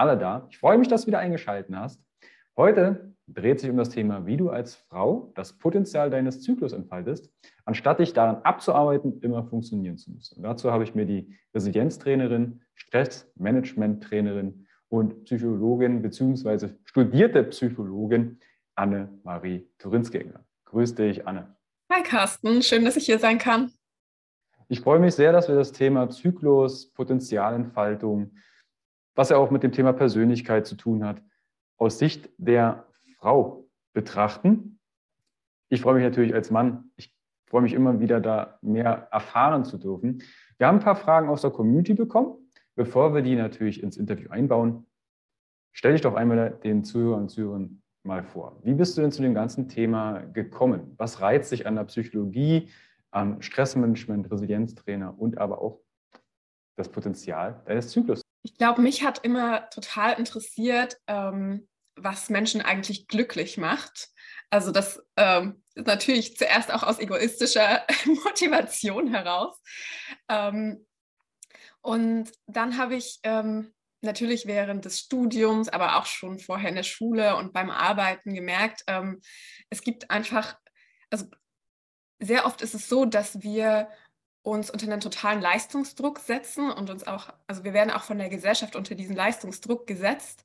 alle da. Ich freue mich, dass du wieder eingeschaltet hast. Heute dreht sich um das Thema, wie du als Frau das Potenzial deines Zyklus entfaltest, anstatt dich daran abzuarbeiten, immer funktionieren zu müssen. Und dazu habe ich mir die Resilienztrainerin, Stressmanagement-Trainerin und Psychologin bzw. studierte Psychologin Anne-Marie Turinski eingeladen. Grüß dich, Anne. Hi Carsten, schön, dass ich hier sein kann. Ich freue mich sehr, dass wir das Thema Zyklus, Potenzialentfaltung, was ja auch mit dem Thema Persönlichkeit zu tun hat, aus Sicht der Frau betrachten. Ich freue mich natürlich als Mann. Ich freue mich immer wieder, da mehr erfahren zu dürfen. Wir haben ein paar Fragen aus der Community bekommen. Bevor wir die natürlich ins Interview einbauen, stell dich doch einmal den Zuhörern und Zuhörern mal vor. Wie bist du denn zu dem ganzen Thema gekommen? Was reizt dich an der Psychologie, am Stressmanagement, Resilienztrainer und aber auch das Potenzial deines Zyklus? Ich glaube, mich hat immer total interessiert, ähm, was Menschen eigentlich glücklich macht. Also das ähm, ist natürlich zuerst auch aus egoistischer Motivation heraus. Ähm, und dann habe ich ähm, natürlich während des Studiums, aber auch schon vorher in der Schule und beim Arbeiten gemerkt, ähm, es gibt einfach, also sehr oft ist es so, dass wir uns unter einen totalen Leistungsdruck setzen und uns auch, also wir werden auch von der Gesellschaft unter diesen Leistungsdruck gesetzt.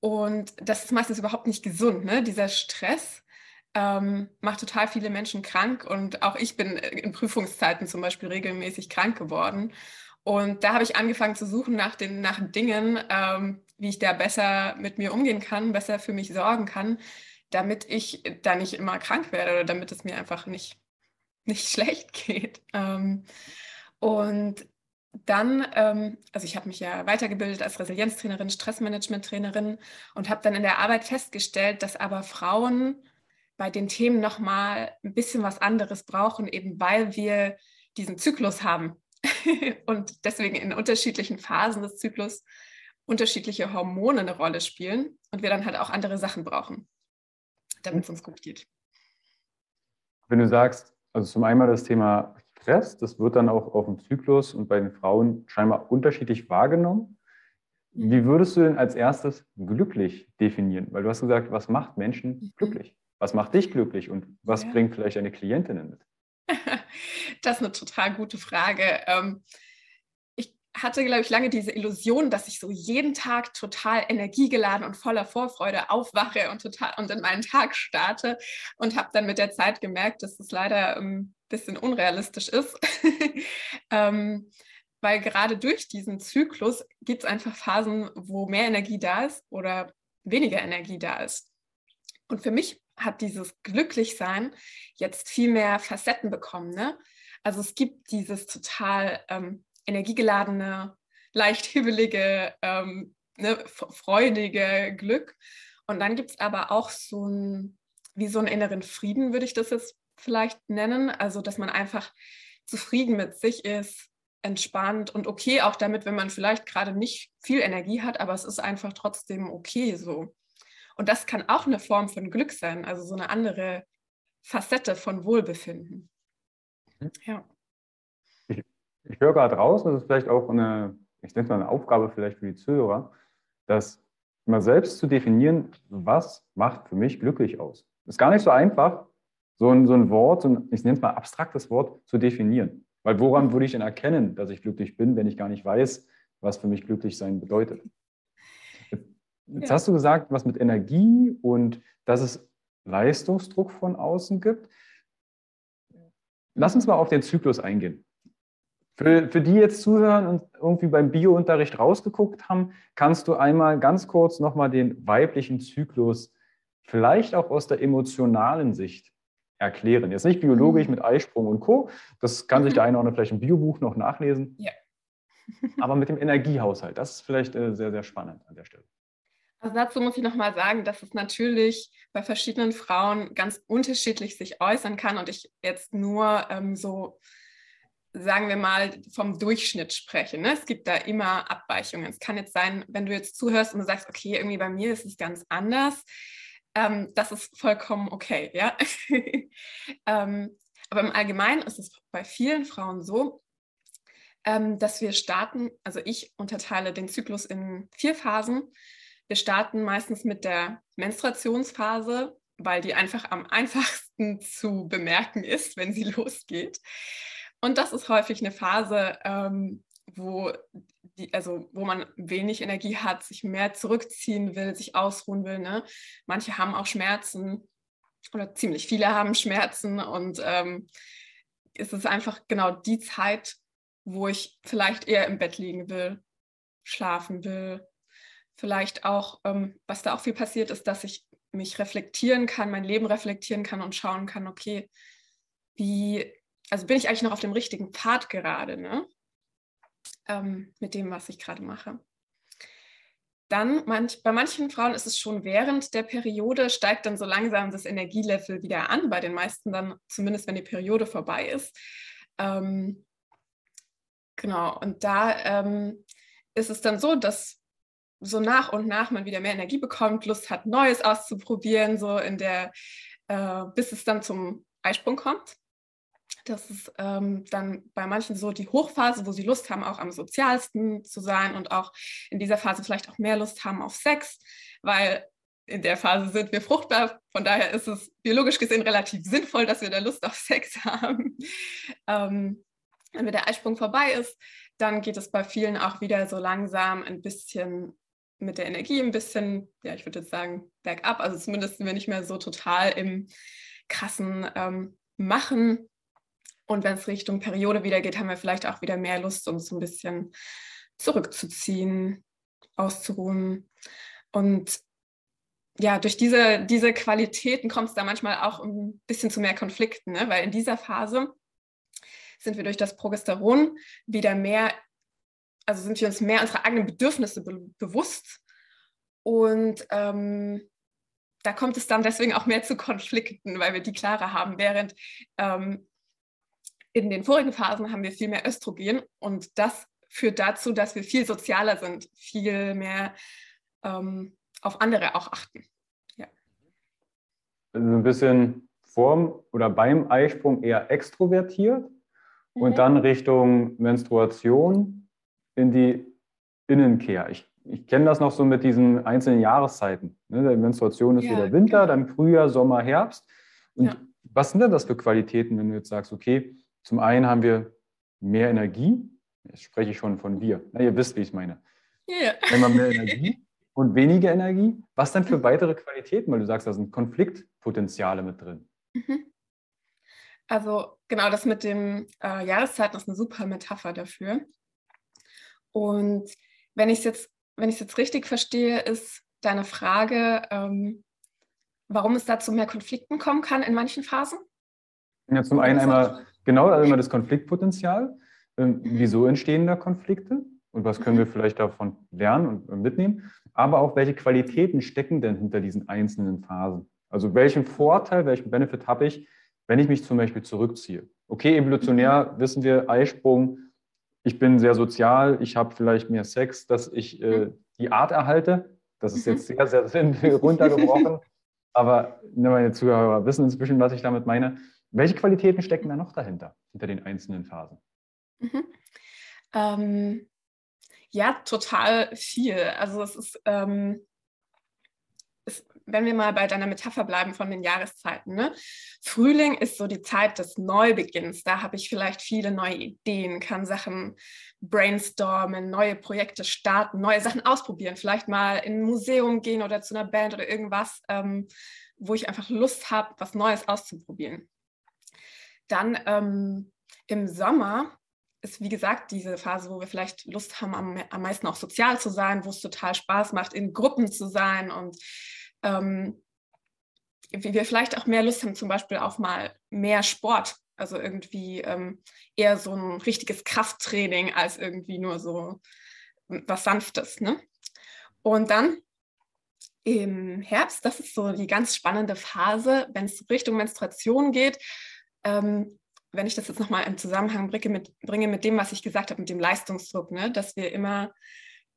Und das ist meistens überhaupt nicht gesund, ne? Dieser Stress ähm, macht total viele Menschen krank und auch ich bin in Prüfungszeiten zum Beispiel regelmäßig krank geworden. Und da habe ich angefangen zu suchen nach den nach Dingen, ähm, wie ich da besser mit mir umgehen kann, besser für mich sorgen kann, damit ich da nicht immer krank werde oder damit es mir einfach nicht nicht schlecht geht. Ähm, und dann, ähm, also ich habe mich ja weitergebildet als Resilienztrainerin, Stressmanagement-Trainerin und habe dann in der Arbeit festgestellt, dass aber Frauen bei den Themen nochmal ein bisschen was anderes brauchen, eben weil wir diesen Zyklus haben und deswegen in unterschiedlichen Phasen des Zyklus unterschiedliche Hormone eine Rolle spielen und wir dann halt auch andere Sachen brauchen, damit es uns gut geht. Wenn du sagst, also zum einen das Thema Stress, das wird dann auch auf dem Zyklus und bei den Frauen scheinbar unterschiedlich wahrgenommen. Wie würdest du denn als erstes glücklich definieren? Weil du hast gesagt, was macht Menschen mhm. glücklich? Was macht dich glücklich und was ja. bringt vielleicht deine Klientinnen mit? das ist eine total gute Frage. Hatte, glaube ich, lange diese Illusion, dass ich so jeden Tag total energiegeladen und voller Vorfreude aufwache und, total, und in meinen Tag starte und habe dann mit der Zeit gemerkt, dass es leider ein ähm, bisschen unrealistisch ist. ähm, weil gerade durch diesen Zyklus gibt es einfach Phasen, wo mehr Energie da ist oder weniger Energie da ist. Und für mich hat dieses Glücklichsein jetzt viel mehr Facetten bekommen. Ne? Also es gibt dieses total ähm, energiegeladene, leicht hibbelige, ähm, ne, freudige Glück. Und dann gibt es aber auch so ein, wie so einen inneren Frieden, würde ich das jetzt vielleicht nennen. Also, dass man einfach zufrieden mit sich ist, entspannt und okay auch damit, wenn man vielleicht gerade nicht viel Energie hat, aber es ist einfach trotzdem okay so. Und das kann auch eine Form von Glück sein, also so eine andere Facette von Wohlbefinden. Mhm. Ja. Ich, höre gerade raus, das ist vielleicht auch eine, ich denke mal, eine Aufgabe vielleicht für die Zuhörer, dass mal selbst zu definieren, was macht für mich glücklich aus. Ist gar nicht so einfach, so ein, so ein Wort, so ein, ich nenne es mal abstraktes Wort, zu definieren. Weil woran würde ich denn erkennen, dass ich glücklich bin, wenn ich gar nicht weiß, was für mich glücklich sein bedeutet? Jetzt ja. hast du gesagt, was mit Energie und dass es Leistungsdruck von außen gibt. Lass uns mal auf den Zyklus eingehen. Für, für die jetzt zuhören und irgendwie beim Biounterricht rausgeguckt haben, kannst du einmal ganz kurz nochmal den weiblichen Zyklus vielleicht auch aus der emotionalen Sicht erklären. Jetzt nicht biologisch mhm. mit Eisprung und Co. Das kann sich der eine oder andere vielleicht im Biobuch noch nachlesen. Ja. Aber mit dem Energiehaushalt, das ist vielleicht äh, sehr, sehr spannend an der Stelle. Also dazu muss ich nochmal sagen, dass es natürlich bei verschiedenen Frauen ganz unterschiedlich sich äußern kann und ich jetzt nur ähm, so, sagen wir mal, vom Durchschnitt spreche. Ne? Es gibt da immer Abweichungen. Es kann jetzt sein, wenn du jetzt zuhörst und du sagst, okay, irgendwie bei mir ist es ganz anders, ähm, das ist vollkommen okay, ja. ähm, aber im Allgemeinen ist es bei vielen Frauen so, ähm, dass wir starten, also ich unterteile den Zyklus in vier Phasen. Wir starten meistens mit der Menstruationsphase, weil die einfach am einfachsten zu bemerken ist, wenn sie losgeht. Und das ist häufig eine Phase, ähm, wo, die, also wo man wenig Energie hat, sich mehr zurückziehen will, sich ausruhen will. Ne? Manche haben auch Schmerzen oder ziemlich viele haben Schmerzen und ähm, es ist einfach genau die Zeit, wo ich vielleicht eher im Bett liegen will, schlafen will, vielleicht auch, ähm, was da auch viel passiert ist, dass ich mich reflektieren kann, mein Leben reflektieren kann und schauen kann, okay, wie, also bin ich eigentlich noch auf dem richtigen Pfad gerade, ne? Ähm, mit dem, was ich gerade mache. Dann, manch, bei manchen Frauen ist es schon während der Periode, steigt dann so langsam das Energielevel wieder an, bei den meisten dann zumindest, wenn die Periode vorbei ist. Ähm, genau, und da ähm, ist es dann so, dass so nach und nach man wieder mehr Energie bekommt, Lust hat, Neues auszuprobieren, so in der, äh, bis es dann zum Eisprung kommt. Das ist ähm, dann bei manchen so die Hochphase, wo sie Lust haben, auch am sozialsten zu sein und auch in dieser Phase vielleicht auch mehr Lust haben auf Sex, weil in der Phase sind wir fruchtbar. Von daher ist es biologisch gesehen relativ sinnvoll, dass wir da Lust auf Sex haben. Ähm, wenn der Eisprung vorbei ist, dann geht es bei vielen auch wieder so langsam ein bisschen mit der Energie ein bisschen, ja, ich würde jetzt sagen, bergab. Also zumindest sind wir nicht mehr so total im krassen ähm, Machen. Und wenn es Richtung Periode wieder geht, haben wir vielleicht auch wieder mehr Lust, uns ein bisschen zurückzuziehen, auszuruhen. Und ja, durch diese, diese Qualitäten kommt es da manchmal auch ein bisschen zu mehr Konflikten, ne? weil in dieser Phase sind wir durch das Progesteron wieder mehr also sind wir uns mehr unserer eigenen Bedürfnisse be bewusst. Und ähm, da kommt es dann deswegen auch mehr zu Konflikten, weil wir die klarer haben, während ähm, in den vorigen Phasen haben wir viel mehr Östrogen und das führt dazu, dass wir viel sozialer sind, viel mehr ähm, auf andere auch achten. Ja. Also ein bisschen vorm oder beim Eisprung eher extrovertiert mhm. und dann Richtung Menstruation in die Innenkehr. Ich, ich kenne das noch so mit diesen einzelnen Jahreszeiten. Ne? Die Menstruation ist ja, wieder Winter, genau. dann Frühjahr, Sommer, Herbst. Und ja. was sind denn das für Qualitäten, wenn du jetzt sagst, okay, zum einen haben wir mehr Energie, jetzt spreche ich schon von wir, Na, ihr wisst, wie ich es meine. Ja. Wenn man mehr Energie und weniger Energie, was dann für weitere Qualitäten, weil du sagst, da sind Konfliktpotenziale mit drin. Mhm. Also genau das mit dem äh, Jahreszeiten ist eine super Metapher dafür. Und wenn ich es jetzt, wenn ich es jetzt richtig verstehe, ist deine Frage, ähm, warum es da zu mehr Konflikten kommen kann in manchen Phasen? Ja, zum einen einmal, genau, also immer das Konfliktpotenzial. Ähm, wieso entstehen da Konflikte? Und was können wir mhm. vielleicht davon lernen und mitnehmen? Aber auch, welche Qualitäten stecken denn hinter diesen einzelnen Phasen? Also welchen Vorteil, welchen Benefit habe ich, wenn ich mich zum Beispiel zurückziehe? Okay, evolutionär mhm. wissen wir, Eisprung, ich bin sehr sozial, ich habe vielleicht mehr Sex, dass ich äh, mhm. die Art erhalte. Das ist jetzt sehr, sehr simpel runtergebrochen. Aber ne, meine Zuhörer wissen inzwischen, was ich damit meine. Welche Qualitäten stecken da noch dahinter, hinter den einzelnen Phasen? Mhm. Ähm, ja, total viel. Also es ist, ähm, es, wenn wir mal bei deiner Metapher bleiben von den Jahreszeiten. Ne? Frühling ist so die Zeit des Neubeginns. Da habe ich vielleicht viele neue Ideen, kann Sachen brainstormen, neue Projekte starten, neue Sachen ausprobieren, vielleicht mal in ein Museum gehen oder zu einer Band oder irgendwas, ähm, wo ich einfach Lust habe, was Neues auszuprobieren. Dann ähm, im Sommer ist, wie gesagt, diese Phase, wo wir vielleicht Lust haben, am, am meisten auch sozial zu sein, wo es total Spaß macht, in Gruppen zu sein und ähm, wir vielleicht auch mehr Lust haben, zum Beispiel auf mal mehr Sport. Also irgendwie ähm, eher so ein richtiges Krafttraining als irgendwie nur so was Sanftes. Ne? Und dann im Herbst, das ist so die ganz spannende Phase, wenn es Richtung Menstruation geht, ähm, wenn ich das jetzt nochmal im Zusammenhang bringe mit, bringe mit dem, was ich gesagt habe, mit dem Leistungsdruck, ne? dass wir immer,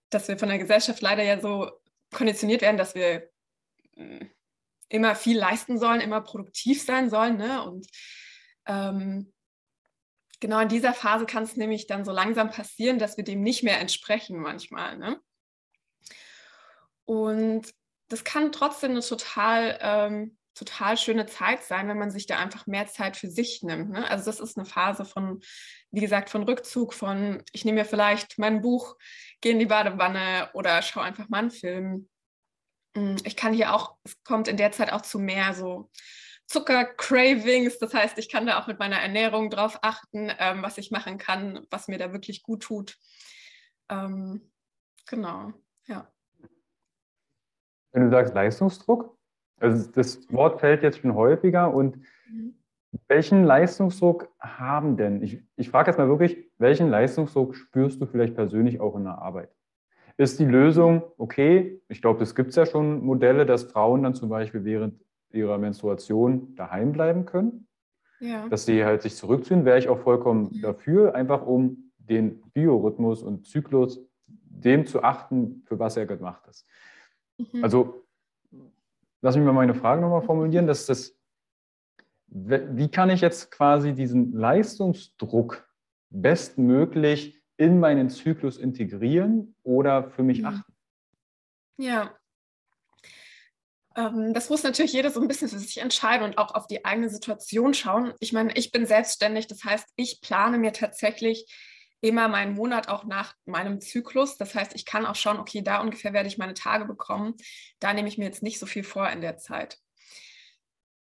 dass wir von der Gesellschaft leider ja so konditioniert werden, dass wir äh, immer viel leisten sollen, immer produktiv sein sollen. Ne? Und ähm, genau in dieser Phase kann es nämlich dann so langsam passieren, dass wir dem nicht mehr entsprechen manchmal. Ne? Und das kann trotzdem eine total ähm, total schöne Zeit sein, wenn man sich da einfach mehr Zeit für sich nimmt. Ne? Also das ist eine Phase von, wie gesagt, von Rückzug, von ich nehme mir vielleicht mein Buch, gehe in die Badewanne oder schaue einfach mal einen Film. Mm, ich kann hier auch, es kommt in der Zeit auch zu mehr so Zucker-Cravings. Das heißt, ich kann da auch mit meiner Ernährung drauf achten, ähm, was ich machen kann, was mir da wirklich gut tut. Ähm, genau, ja. Wenn du sagst Leistungsdruck, also das Wort fällt jetzt schon häufiger und welchen Leistungsdruck haben denn, ich, ich frage jetzt mal wirklich, welchen Leistungsdruck spürst du vielleicht persönlich auch in der Arbeit? Ist die Lösung, okay, ich glaube, es gibt ja schon Modelle, dass Frauen dann zum Beispiel während ihrer Menstruation daheim bleiben können, ja. dass sie halt sich zurückziehen, wäre ich auch vollkommen mhm. dafür, einfach um den Biorhythmus und Zyklus dem zu achten, für was er gemacht ist. Mhm. Also lass mich mal meine Frage nochmal formulieren, dass das, wie kann ich jetzt quasi diesen Leistungsdruck bestmöglich in meinen Zyklus integrieren oder für mich mhm. achten? Ja. Ähm, das muss natürlich jeder so ein bisschen für sich entscheiden und auch auf die eigene Situation schauen. Ich meine, ich bin selbstständig, das heißt, ich plane mir tatsächlich immer meinen Monat auch nach meinem Zyklus. Das heißt, ich kann auch schauen, okay, da ungefähr werde ich meine Tage bekommen. Da nehme ich mir jetzt nicht so viel vor in der Zeit.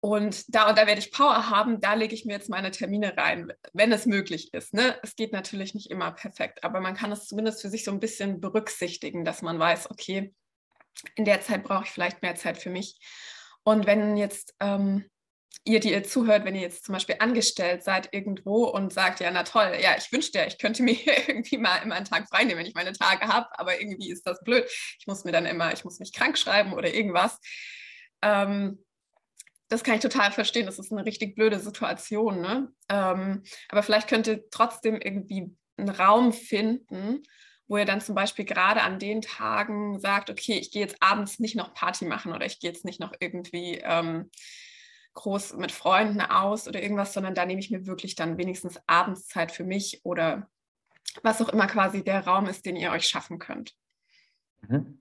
Und da und da werde ich Power haben, da lege ich mir jetzt meine Termine rein, wenn es möglich ist. Ne? Es geht natürlich nicht immer perfekt, aber man kann es zumindest für sich so ein bisschen berücksichtigen, dass man weiß, okay, in der Zeit brauche ich vielleicht mehr Zeit für mich. Und wenn jetzt ähm, ihr, die ihr zuhört, wenn ihr jetzt zum Beispiel angestellt seid irgendwo und sagt, ja, na toll, ja, ich wünschte, ich könnte mir irgendwie mal immer einen Tag frei nehmen, wenn ich meine Tage habe, aber irgendwie ist das blöd. Ich muss mir dann immer, ich muss mich krank schreiben oder irgendwas. Ähm, das kann ich total verstehen. Das ist eine richtig blöde Situation. Ne? Ähm, aber vielleicht könnt ihr trotzdem irgendwie einen Raum finden, wo ihr dann zum Beispiel gerade an den Tagen sagt, okay, ich gehe jetzt abends nicht noch Party machen oder ich gehe jetzt nicht noch irgendwie ähm, groß mit Freunden aus oder irgendwas, sondern da nehme ich mir wirklich dann wenigstens abends Zeit für mich oder was auch immer quasi der Raum ist, den ihr euch schaffen könnt. Mhm.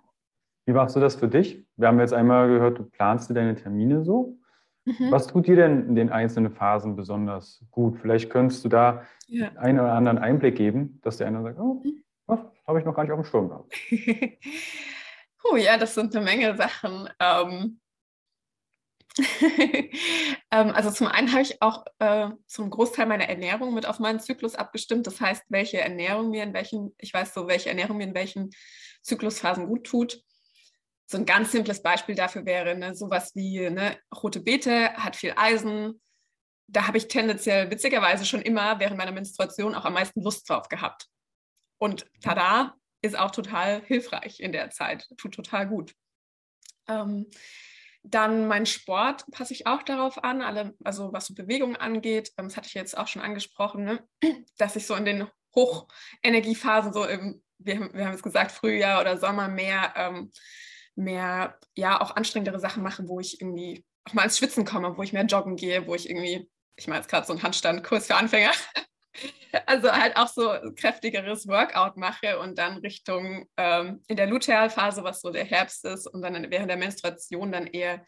Wie machst du das für dich? Wir haben jetzt einmal gehört, du planst dir deine Termine so. Mhm. Was tut dir denn in den einzelnen Phasen besonders gut? Vielleicht könntest du da ja. einen oder anderen Einblick geben, dass der eine sagt, oh, mhm. was habe ich noch gar nicht auf dem Sturm gehabt. oh ja, das sind eine Menge Sachen. Ähm, also zum einen habe ich auch äh, zum Großteil meiner Ernährung mit auf meinen Zyklus abgestimmt. Das heißt, welche Ernährung mir in welchen, ich weiß so, welche Ernährung mir in welchen Zyklusphasen gut tut. So ein ganz simples Beispiel dafür wäre ne, sowas wie ne, rote Beete hat viel Eisen. Da habe ich tendenziell witzigerweise schon immer während meiner Menstruation auch am meisten Lust drauf gehabt. Und tada, ist auch total hilfreich in der Zeit, tut total gut. Ähm, dann mein Sport passe ich auch darauf an, alle, also was so Bewegung angeht, ähm, das hatte ich jetzt auch schon angesprochen, ne? dass ich so in den Hochenergiephasen, so im, wir, wir haben es gesagt, Frühjahr oder Sommer mehr ähm, mehr, ja, auch anstrengendere Sachen mache, wo ich irgendwie auch mal ins Schwitzen komme, wo ich mehr joggen gehe, wo ich irgendwie, ich mache jetzt gerade so einen Handstandkurs für Anfänger, also halt auch so kräftigeres Workout mache und dann Richtung ähm, in der Lutealphase, was so der Herbst ist, und dann während der Menstruation dann eher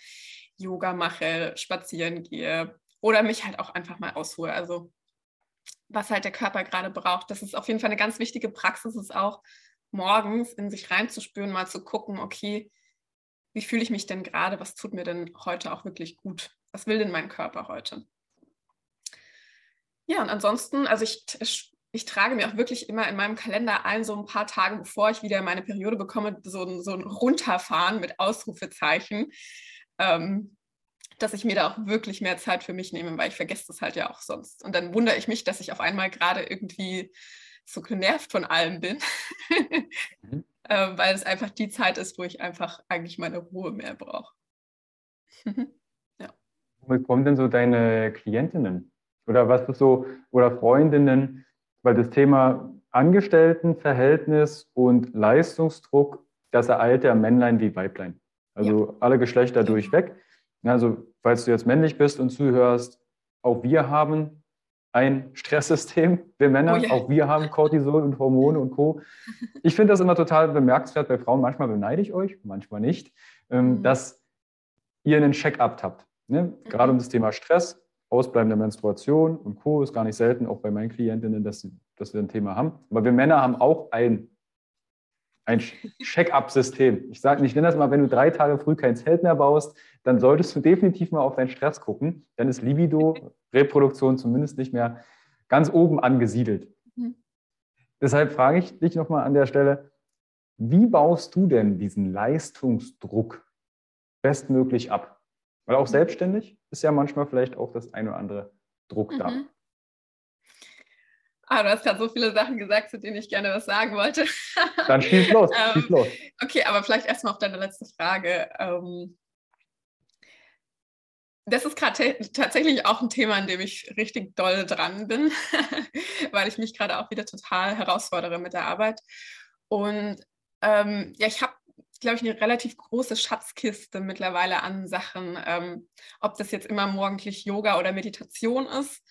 Yoga mache, spazieren gehe oder mich halt auch einfach mal ausruhe. Also was halt der Körper gerade braucht. Das ist auf jeden Fall eine ganz wichtige Praxis, ist auch morgens in sich reinzuspüren, mal zu gucken, okay, wie fühle ich mich denn gerade? Was tut mir denn heute auch wirklich gut? Was will denn mein Körper heute? Ja, und ansonsten, also ich, ich trage mir auch wirklich immer in meinem Kalender ein, so ein paar Tage bevor ich wieder meine Periode bekomme, so, so ein Runterfahren mit Ausrufezeichen, ähm, dass ich mir da auch wirklich mehr Zeit für mich nehme, weil ich vergesse das halt ja auch sonst. Und dann wundere ich mich, dass ich auf einmal gerade irgendwie so genervt von allem bin, mhm. äh, weil es einfach die Zeit ist, wo ich einfach eigentlich meine Ruhe mehr brauche. ja. Wo kommen denn so deine Klientinnen? Oder was ist so, oder Freundinnen, weil das Thema Angestelltenverhältnis und Leistungsdruck, das ereilt ja Männlein wie Weiblein. Also ja. alle Geschlechter durchweg. Also, falls du jetzt männlich bist und zuhörst, auch wir haben ein Stresssystem, wir Männer, oh ja. auch wir haben Cortisol und Hormone und Co. Ich finde das immer total bemerkenswert bei Frauen. Manchmal beneide ich euch, manchmal nicht, ähm, mhm. dass ihr einen Check-up habt. Ne? Gerade um mhm. das Thema Stress, ausbleibende Menstruation und Co. ist gar nicht selten, auch bei meinen Klientinnen, dass, sie, dass wir ein Thema haben. Aber wir Männer haben auch ein, ein Check-up-System. Ich sage, ich nenne das mal, wenn du drei Tage früh kein Zelt mehr baust, dann solltest du definitiv mal auf deinen Stress gucken. Dann ist Libido, Reproduktion zumindest nicht mehr ganz oben angesiedelt. Mhm. Deshalb frage ich dich nochmal an der Stelle, wie baust du denn diesen Leistungsdruck bestmöglich ab? Weil auch mhm. selbstständig ist ja manchmal vielleicht auch das eine oder andere Druck da. Mhm. Ah, du hast gerade so viele Sachen gesagt, zu denen ich gerne was sagen wollte. Dann schieß los, schieß los. Okay, aber vielleicht erstmal auf deine letzte Frage. Ähm, das ist gerade tatsächlich auch ein Thema, an dem ich richtig doll dran bin, weil ich mich gerade auch wieder total herausfordere mit der Arbeit. Und ähm, ja, ich habe glaube ich, eine relativ große Schatzkiste mittlerweile an Sachen, ähm, ob das jetzt immer morgendlich Yoga oder Meditation ist.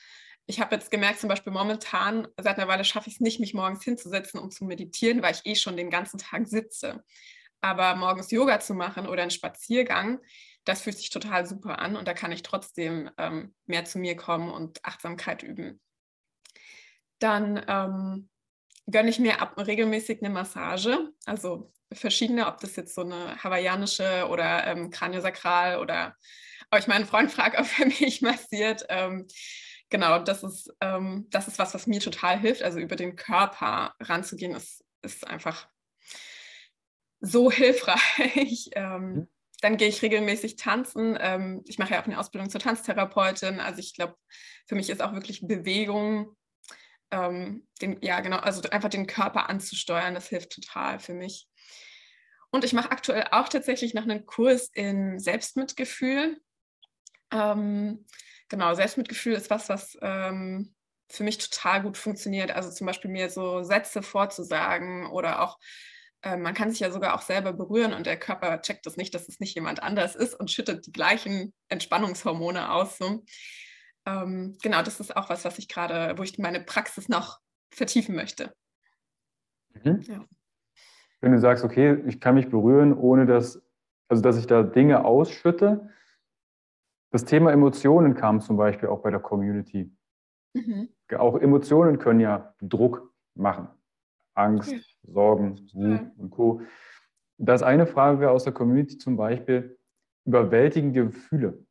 Ich habe jetzt gemerkt, zum Beispiel momentan, seit einer Weile schaffe ich es nicht, mich morgens hinzusetzen, um zu meditieren, weil ich eh schon den ganzen Tag sitze. Aber morgens Yoga zu machen oder einen Spaziergang, das fühlt sich total super an und da kann ich trotzdem ähm, mehr zu mir kommen und Achtsamkeit üben. Dann ähm, gönne ich mir ab, regelmäßig eine Massage. Also verschiedene, ob das jetzt so eine hawaiianische oder ähm, kraniosakral oder, aber ich meinen Freund frage, ob er mich massiert. Ähm, genau, das ist, ähm, das ist was, was mir total hilft. Also über den Körper ranzugehen, ist, ist einfach so hilfreich. Ähm, mhm. Dann gehe ich regelmäßig tanzen. Ähm, ich mache ja auch eine Ausbildung zur Tanztherapeutin. Also ich glaube, für mich ist auch wirklich Bewegung ähm, den, ja, genau, also einfach den Körper anzusteuern, das hilft total für mich. Und ich mache aktuell auch tatsächlich noch einen Kurs in Selbstmitgefühl. Ähm, genau, Selbstmitgefühl ist was, was ähm, für mich total gut funktioniert. Also zum Beispiel mir so Sätze vorzusagen oder auch, äh, man kann sich ja sogar auch selber berühren und der Körper checkt das nicht, dass es nicht jemand anders ist und schüttet die gleichen Entspannungshormone aus. So. Ähm, genau, das ist auch was, was ich gerade, wo ich meine Praxis noch vertiefen möchte. Mhm. Ja wenn du sagst, okay, ich kann mich berühren, ohne dass, also dass ich da Dinge ausschütte. Das Thema Emotionen kam zum Beispiel auch bei der Community. Mhm. Auch Emotionen können ja Druck machen. Angst, ja. Sorgen, Wut und Co. Das eine Frage aus der Community zum Beispiel, überwältigende Gefühle.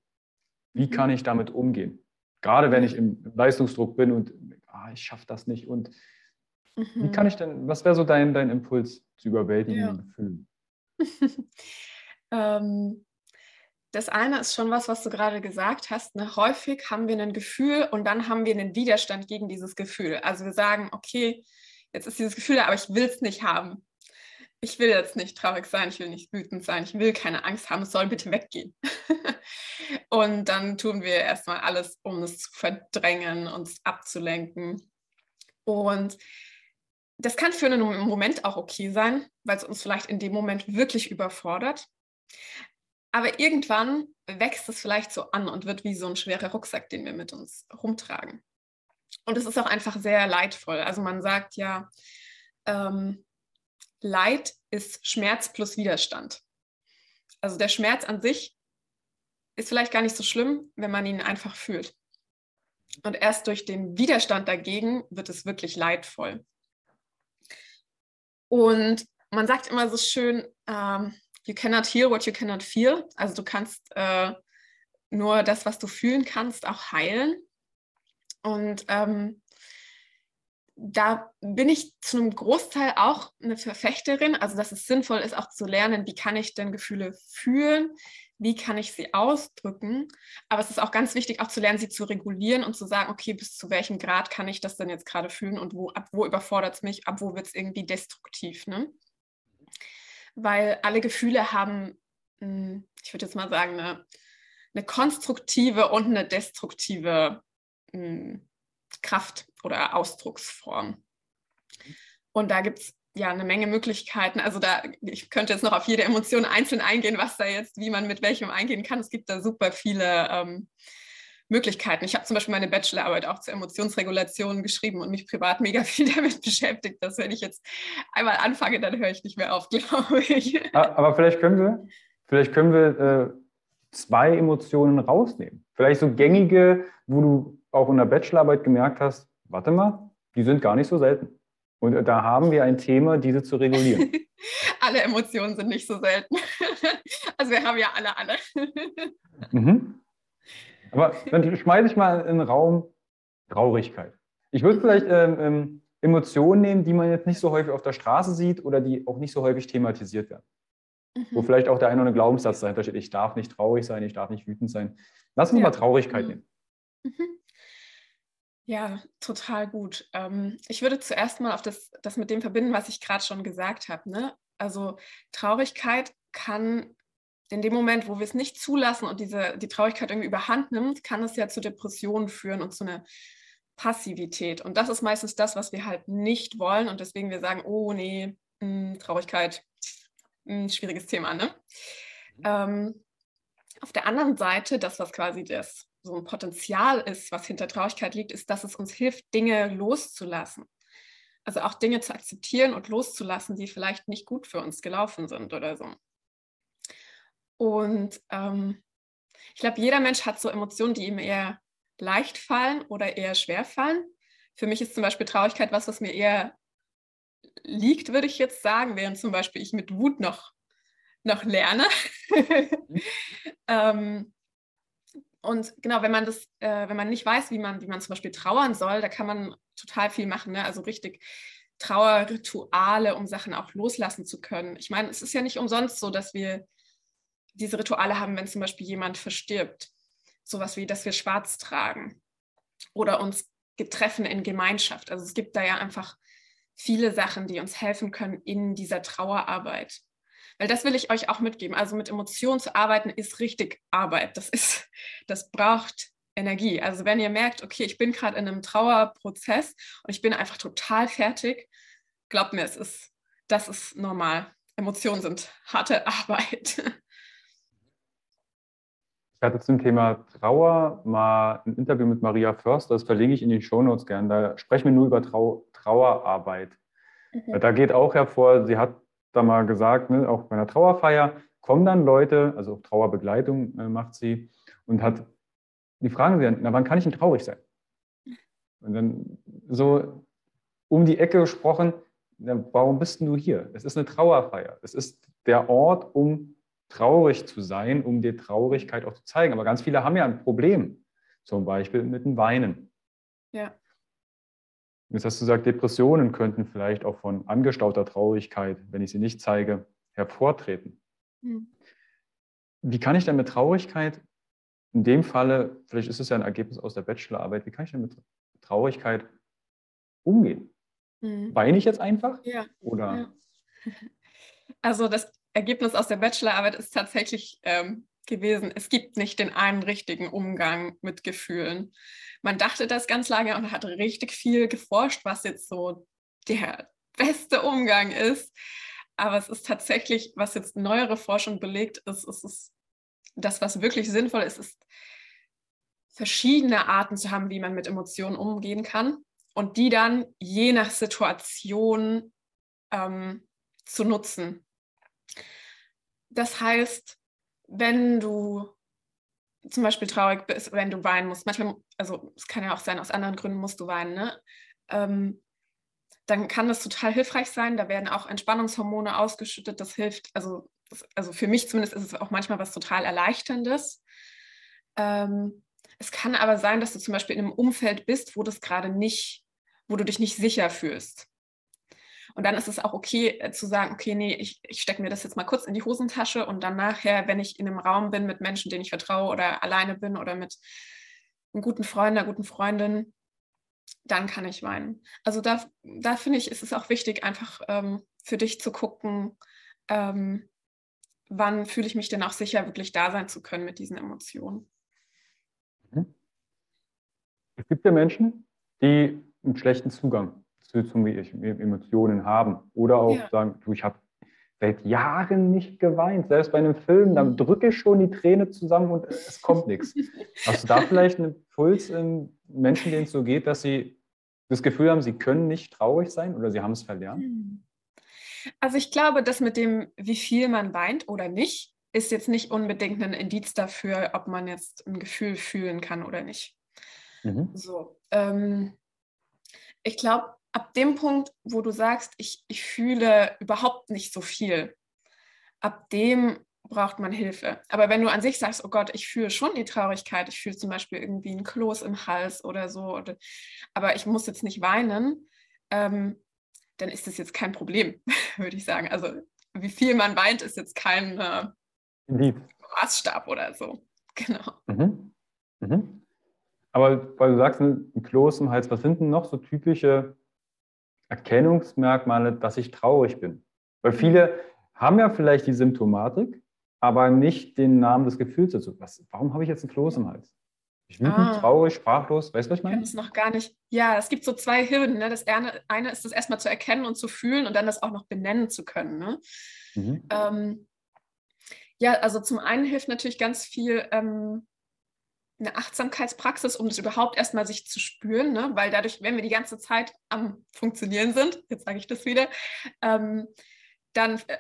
Wie mhm. kann ich damit umgehen? Gerade wenn ich im Leistungsdruck bin und ah, ich schaffe das nicht und Mhm. Wie kann ich denn, was wäre so dein, dein Impuls zu überwältigen ja. Gefühlen? ähm, das eine ist schon was, was du gerade gesagt hast. Ne? Häufig haben wir ein Gefühl und dann haben wir einen Widerstand gegen dieses Gefühl. Also wir sagen, okay, jetzt ist dieses Gefühl da, aber ich will es nicht haben. Ich will jetzt nicht traurig sein, ich will nicht wütend sein, ich will keine Angst haben, es soll bitte weggehen. und dann tun wir erstmal alles, um es zu verdrängen, uns abzulenken. Und das kann für einen Moment auch okay sein, weil es uns vielleicht in dem Moment wirklich überfordert. Aber irgendwann wächst es vielleicht so an und wird wie so ein schwerer Rucksack, den wir mit uns rumtragen. Und es ist auch einfach sehr leidvoll. Also man sagt ja, ähm, Leid ist Schmerz plus Widerstand. Also der Schmerz an sich ist vielleicht gar nicht so schlimm, wenn man ihn einfach fühlt. Und erst durch den Widerstand dagegen wird es wirklich leidvoll. Und man sagt immer so schön, ähm, you cannot heal what you cannot feel. Also du kannst äh, nur das, was du fühlen kannst, auch heilen. Und ähm, da bin ich zu einem Großteil auch eine Verfechterin, also dass es sinnvoll ist, auch zu lernen, wie kann ich denn Gefühle fühlen, wie kann ich sie ausdrücken. Aber es ist auch ganz wichtig, auch zu lernen, sie zu regulieren und zu sagen, okay, bis zu welchem Grad kann ich das denn jetzt gerade fühlen und wo, ab wo überfordert es mich, ab wo wird es irgendwie destruktiv. Ne? Weil alle Gefühle haben, hm, ich würde jetzt mal sagen, eine, eine konstruktive und eine destruktive hm, Kraft oder Ausdrucksform. Und da gibt es ja eine Menge Möglichkeiten. Also da, ich könnte jetzt noch auf jede Emotion einzeln eingehen, was da jetzt, wie man mit welchem eingehen kann. Es gibt da super viele ähm, Möglichkeiten. Ich habe zum Beispiel meine Bachelorarbeit auch zur Emotionsregulation geschrieben und mich privat mega viel damit beschäftigt, dass wenn ich jetzt einmal anfange, dann höre ich nicht mehr auf, glaube ich. Ah, aber vielleicht können wir, vielleicht können wir äh, zwei Emotionen rausnehmen. Vielleicht so gängige, wo du auch in der Bachelorarbeit gemerkt hast, warte mal, die sind gar nicht so selten. Und da haben wir ein Thema, diese zu regulieren. alle Emotionen sind nicht so selten. also wir haben ja alle alle. mhm. Aber dann schmeiße ich mal in den Raum Traurigkeit. Ich würde vielleicht ähm, ähm, Emotionen nehmen, die man jetzt nicht so häufig auf der Straße sieht oder die auch nicht so häufig thematisiert werden. Mhm. Wo vielleicht auch der eine oder andere Glaubenssatz dahinter steht, ich darf nicht traurig sein, ich darf nicht wütend sein. Lass uns ja. mal Traurigkeit mhm. nehmen. Mhm. Ja, total gut. Ähm, ich würde zuerst mal auf das, das mit dem verbinden, was ich gerade schon gesagt habe. Ne? Also Traurigkeit kann in dem Moment, wo wir es nicht zulassen und diese, die Traurigkeit irgendwie überhand nimmt, kann es ja zu Depressionen führen und zu einer Passivität. Und das ist meistens das, was wir halt nicht wollen. Und deswegen wir sagen, oh nee, mh, hm, Traurigkeit, mh, hm, schwieriges Thema. Ne? Mhm. Ähm, auf der anderen Seite, das, was quasi das so ein Potenzial ist, was hinter Traurigkeit liegt, ist, dass es uns hilft, Dinge loszulassen. Also auch Dinge zu akzeptieren und loszulassen, die vielleicht nicht gut für uns gelaufen sind oder so. Und ähm, ich glaube, jeder Mensch hat so Emotionen, die ihm eher leicht fallen oder eher schwer fallen. Für mich ist zum Beispiel Traurigkeit was, was mir eher liegt, würde ich jetzt sagen, während zum Beispiel ich mit Wut noch, noch lerne. Mhm. ähm, und genau, wenn man das, äh, wenn man nicht weiß, wie man, wie man zum Beispiel trauern soll, da kann man total viel machen. Ne? Also richtig Trauerrituale, um Sachen auch loslassen zu können. Ich meine, es ist ja nicht umsonst so, dass wir diese Rituale haben, wenn zum Beispiel jemand verstirbt. Sowas wie, dass wir schwarz tragen oder uns treffen in Gemeinschaft. Also es gibt da ja einfach viele Sachen, die uns helfen können in dieser Trauerarbeit. Weil das will ich euch auch mitgeben. Also mit Emotionen zu arbeiten ist richtig Arbeit. Das ist, das braucht Energie. Also wenn ihr merkt, okay, ich bin gerade in einem Trauerprozess und ich bin einfach total fertig, glaubt mir, es ist, das ist normal. Emotionen sind harte Arbeit. Ich hatte zum Thema Trauer mal ein Interview mit Maria Förster, das verlinke ich in die Shownotes gern. Da sprechen wir nur über Trau Trauerarbeit. Mhm. Da geht auch hervor, sie hat da mal gesagt, ne, auch bei einer Trauerfeier kommen dann Leute, also Trauerbegleitung äh, macht sie und hat, die fragen sie dann, na, wann kann ich denn traurig sein? Und dann so um die Ecke gesprochen, na, warum bist denn du hier? Es ist eine Trauerfeier. Es ist der Ort, um traurig zu sein, um dir Traurigkeit auch zu zeigen. Aber ganz viele haben ja ein Problem, zum Beispiel mit dem Weinen. Ja. Jetzt hast du gesagt, Depressionen könnten vielleicht auch von angestauter Traurigkeit, wenn ich sie nicht zeige, hervortreten. Mhm. Wie kann ich denn mit Traurigkeit, in dem Falle, vielleicht ist es ja ein Ergebnis aus der Bachelorarbeit, wie kann ich denn mit Traurigkeit umgehen? Mhm. Weine ich jetzt einfach? Ja. Oder? Ja. Also das Ergebnis aus der Bachelorarbeit ist tatsächlich ähm, gewesen, es gibt nicht den einen richtigen Umgang mit Gefühlen. Man dachte das ganz lange und hat richtig viel geforscht, was jetzt so der, beste Umgang ist. Aber es ist tatsächlich, was jetzt neuere Forschung belegt, ist, ist, ist das, was wirklich sinnvoll ist, ist verschiedene Arten zu haben, wie man mit Emotionen umgehen kann und die dann je nach Situation ähm, zu nutzen. Das heißt, wenn du zum Beispiel traurig bist, wenn du weinen musst, manchmal, also es kann ja auch sein, aus anderen Gründen musst du weinen, ne? Ähm, dann kann das total hilfreich sein. Da werden auch Entspannungshormone ausgeschüttet. Das hilft, also, also für mich zumindest ist es auch manchmal was total Erleichterndes. Ähm, es kann aber sein, dass du zum Beispiel in einem Umfeld bist, wo das gerade nicht, wo du dich nicht sicher fühlst. Und dann ist es auch okay äh, zu sagen, okay, nee, ich, ich stecke mir das jetzt mal kurz in die Hosentasche und dann nachher, wenn ich in einem Raum bin mit Menschen, denen ich vertraue oder alleine bin oder mit einem guten Freund, einer guten Freundin, dann kann ich weinen. Also da, da finde ich, ist es auch wichtig, einfach ähm, für dich zu gucken, ähm, wann fühle ich mich denn auch sicher, wirklich da sein zu können mit diesen Emotionen. Mhm. Es gibt ja Menschen, die einen schlechten Zugang zu, zu Emotionen haben oder auch ja. sagen, du, ich habe seit Jahren nicht geweint. Selbst bei einem Film, dann mhm. drücke ich schon die Träne zusammen und es kommt nichts. Hast du da vielleicht einen Puls in Menschen, denen es so geht, dass sie das Gefühl haben, sie können nicht traurig sein oder sie haben es verlernt? Hm. Also ich glaube, dass mit dem, wie viel man weint oder nicht, ist jetzt nicht unbedingt ein Indiz dafür, ob man jetzt ein Gefühl fühlen kann oder nicht. Mhm. So. Ähm, ich glaube, ab dem Punkt, wo du sagst, ich, ich fühle überhaupt nicht so viel, ab dem braucht man Hilfe. Aber wenn du an sich sagst, oh Gott, ich fühle schon die Traurigkeit, ich fühle zum Beispiel irgendwie ein Kloß im Hals oder so, oder, aber ich muss jetzt nicht weinen, ähm, dann ist das jetzt kein Problem, würde ich sagen. Also wie viel man weint, ist jetzt kein äh, Maßstab oder so. Genau. Mhm. Mhm. Aber weil du sagst, ein Kloß im Hals, was sind denn noch so typische Erkennungsmerkmale, dass ich traurig bin. Weil viele haben ja vielleicht die Symptomatik, aber nicht den Namen des Gefühls dazu. Was, warum habe ich jetzt ein Kloß im Hals? Ich wütend, ah. traurig, sprachlos, weißt du, was ich meine? Ich kann es noch gar nicht. Ja, es gibt so zwei Hürden. Ne? Das eine, eine ist das erstmal zu erkennen und zu fühlen und dann das auch noch benennen zu können. Ne? Mhm. Ähm, ja, also zum einen hilft natürlich ganz viel ähm, eine Achtsamkeitspraxis, um das überhaupt erstmal sich zu spüren, ne? weil dadurch, wenn wir die ganze Zeit am Funktionieren sind, jetzt sage ich das wieder, ähm, dann äh,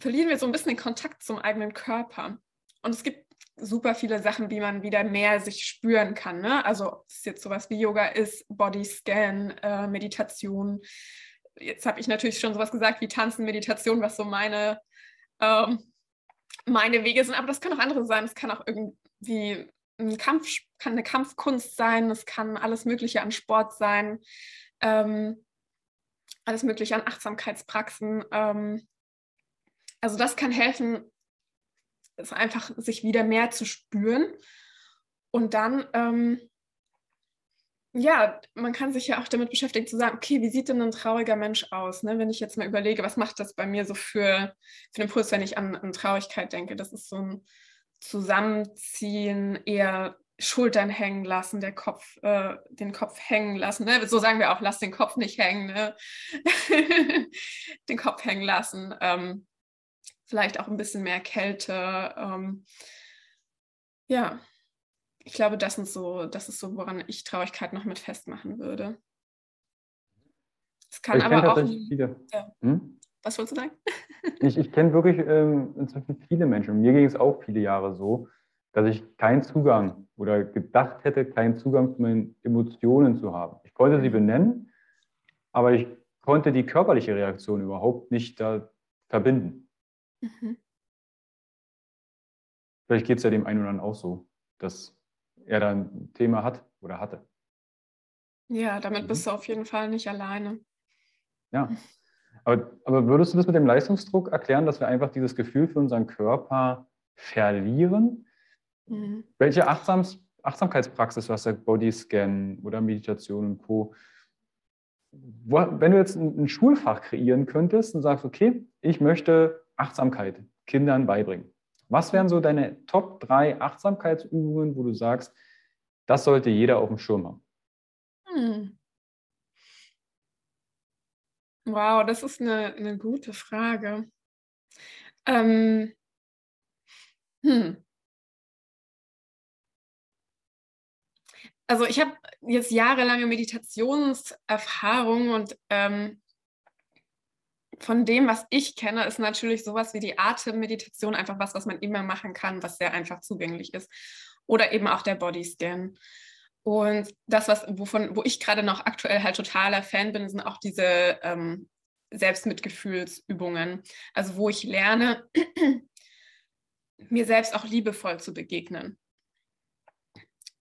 verlieren wir so ein bisschen den Kontakt zum eigenen Körper. Und es gibt super viele Sachen, wie man wieder mehr sich spüren kann. Ne? Also es jetzt sowas wie Yoga ist, Bodyscan, äh, Meditation. Jetzt habe ich natürlich schon sowas gesagt wie Tanzen, Meditation, was so meine, ähm, meine Wege sind. Aber das kann auch andere sein. Es kann auch irgendwie ein Kampf, kann eine Kampfkunst sein, es kann alles Mögliche an Sport sein, ähm, alles Mögliche an Achtsamkeitspraxen. Ähm, also das kann helfen, es einfach sich wieder mehr zu spüren. Und dann, ähm, ja, man kann sich ja auch damit beschäftigen, zu sagen, okay, wie sieht denn ein trauriger Mensch aus? Ne? Wenn ich jetzt mal überlege, was macht das bei mir so für, für den Puls, wenn ich an, an Traurigkeit denke? Das ist so ein zusammenziehen, eher Schultern hängen lassen, der Kopf, äh, den Kopf hängen lassen. Ne? So sagen wir auch, lass den Kopf nicht hängen, ne? den Kopf hängen lassen. Ähm, vielleicht auch ein bisschen mehr Kälte. Ähm, ja, ich glaube, das, sind so, das ist so, woran ich Traurigkeit noch mit festmachen würde. Es kann aber auch. Viele. Ja. Hm? Was wolltest du sagen? ich ich kenne wirklich ähm, inzwischen viele Menschen. Mir ging es auch viele Jahre so, dass ich keinen Zugang oder gedacht hätte, keinen Zugang zu meinen Emotionen zu haben. Ich konnte sie mhm. benennen, aber ich konnte die körperliche Reaktion überhaupt nicht da verbinden. Mhm. Vielleicht geht es ja dem einen oder anderen auch so, dass er da ein Thema hat oder hatte. Ja, damit mhm. bist du auf jeden Fall nicht alleine. Ja. Aber, aber würdest du das mit dem Leistungsdruck erklären, dass wir einfach dieses Gefühl für unseren Körper verlieren? Mhm. Welche Achtsams Achtsamkeitspraxis, was der Bodyscan oder Meditation und Co. Wo, wenn du jetzt ein, ein Schulfach kreieren könntest und sagst, okay, ich möchte Achtsamkeit Kindern beibringen. Was wären so deine Top 3 Achtsamkeitsübungen, wo du sagst, das sollte jeder auf dem Schirm haben? Hm. Wow, das ist eine, eine gute Frage. Ähm, hm. Also ich habe jetzt jahrelange Meditationserfahrung und ähm, von dem, was ich kenne, ist natürlich sowas wie die Atemmeditation einfach was, was man immer machen kann, was sehr einfach zugänglich ist. Oder eben auch der Bodyscan. Und das, was, wovon, wo ich gerade noch aktuell halt totaler Fan bin, sind auch diese ähm, Selbstmitgefühlsübungen. Also wo ich lerne, mir selbst auch liebevoll zu begegnen.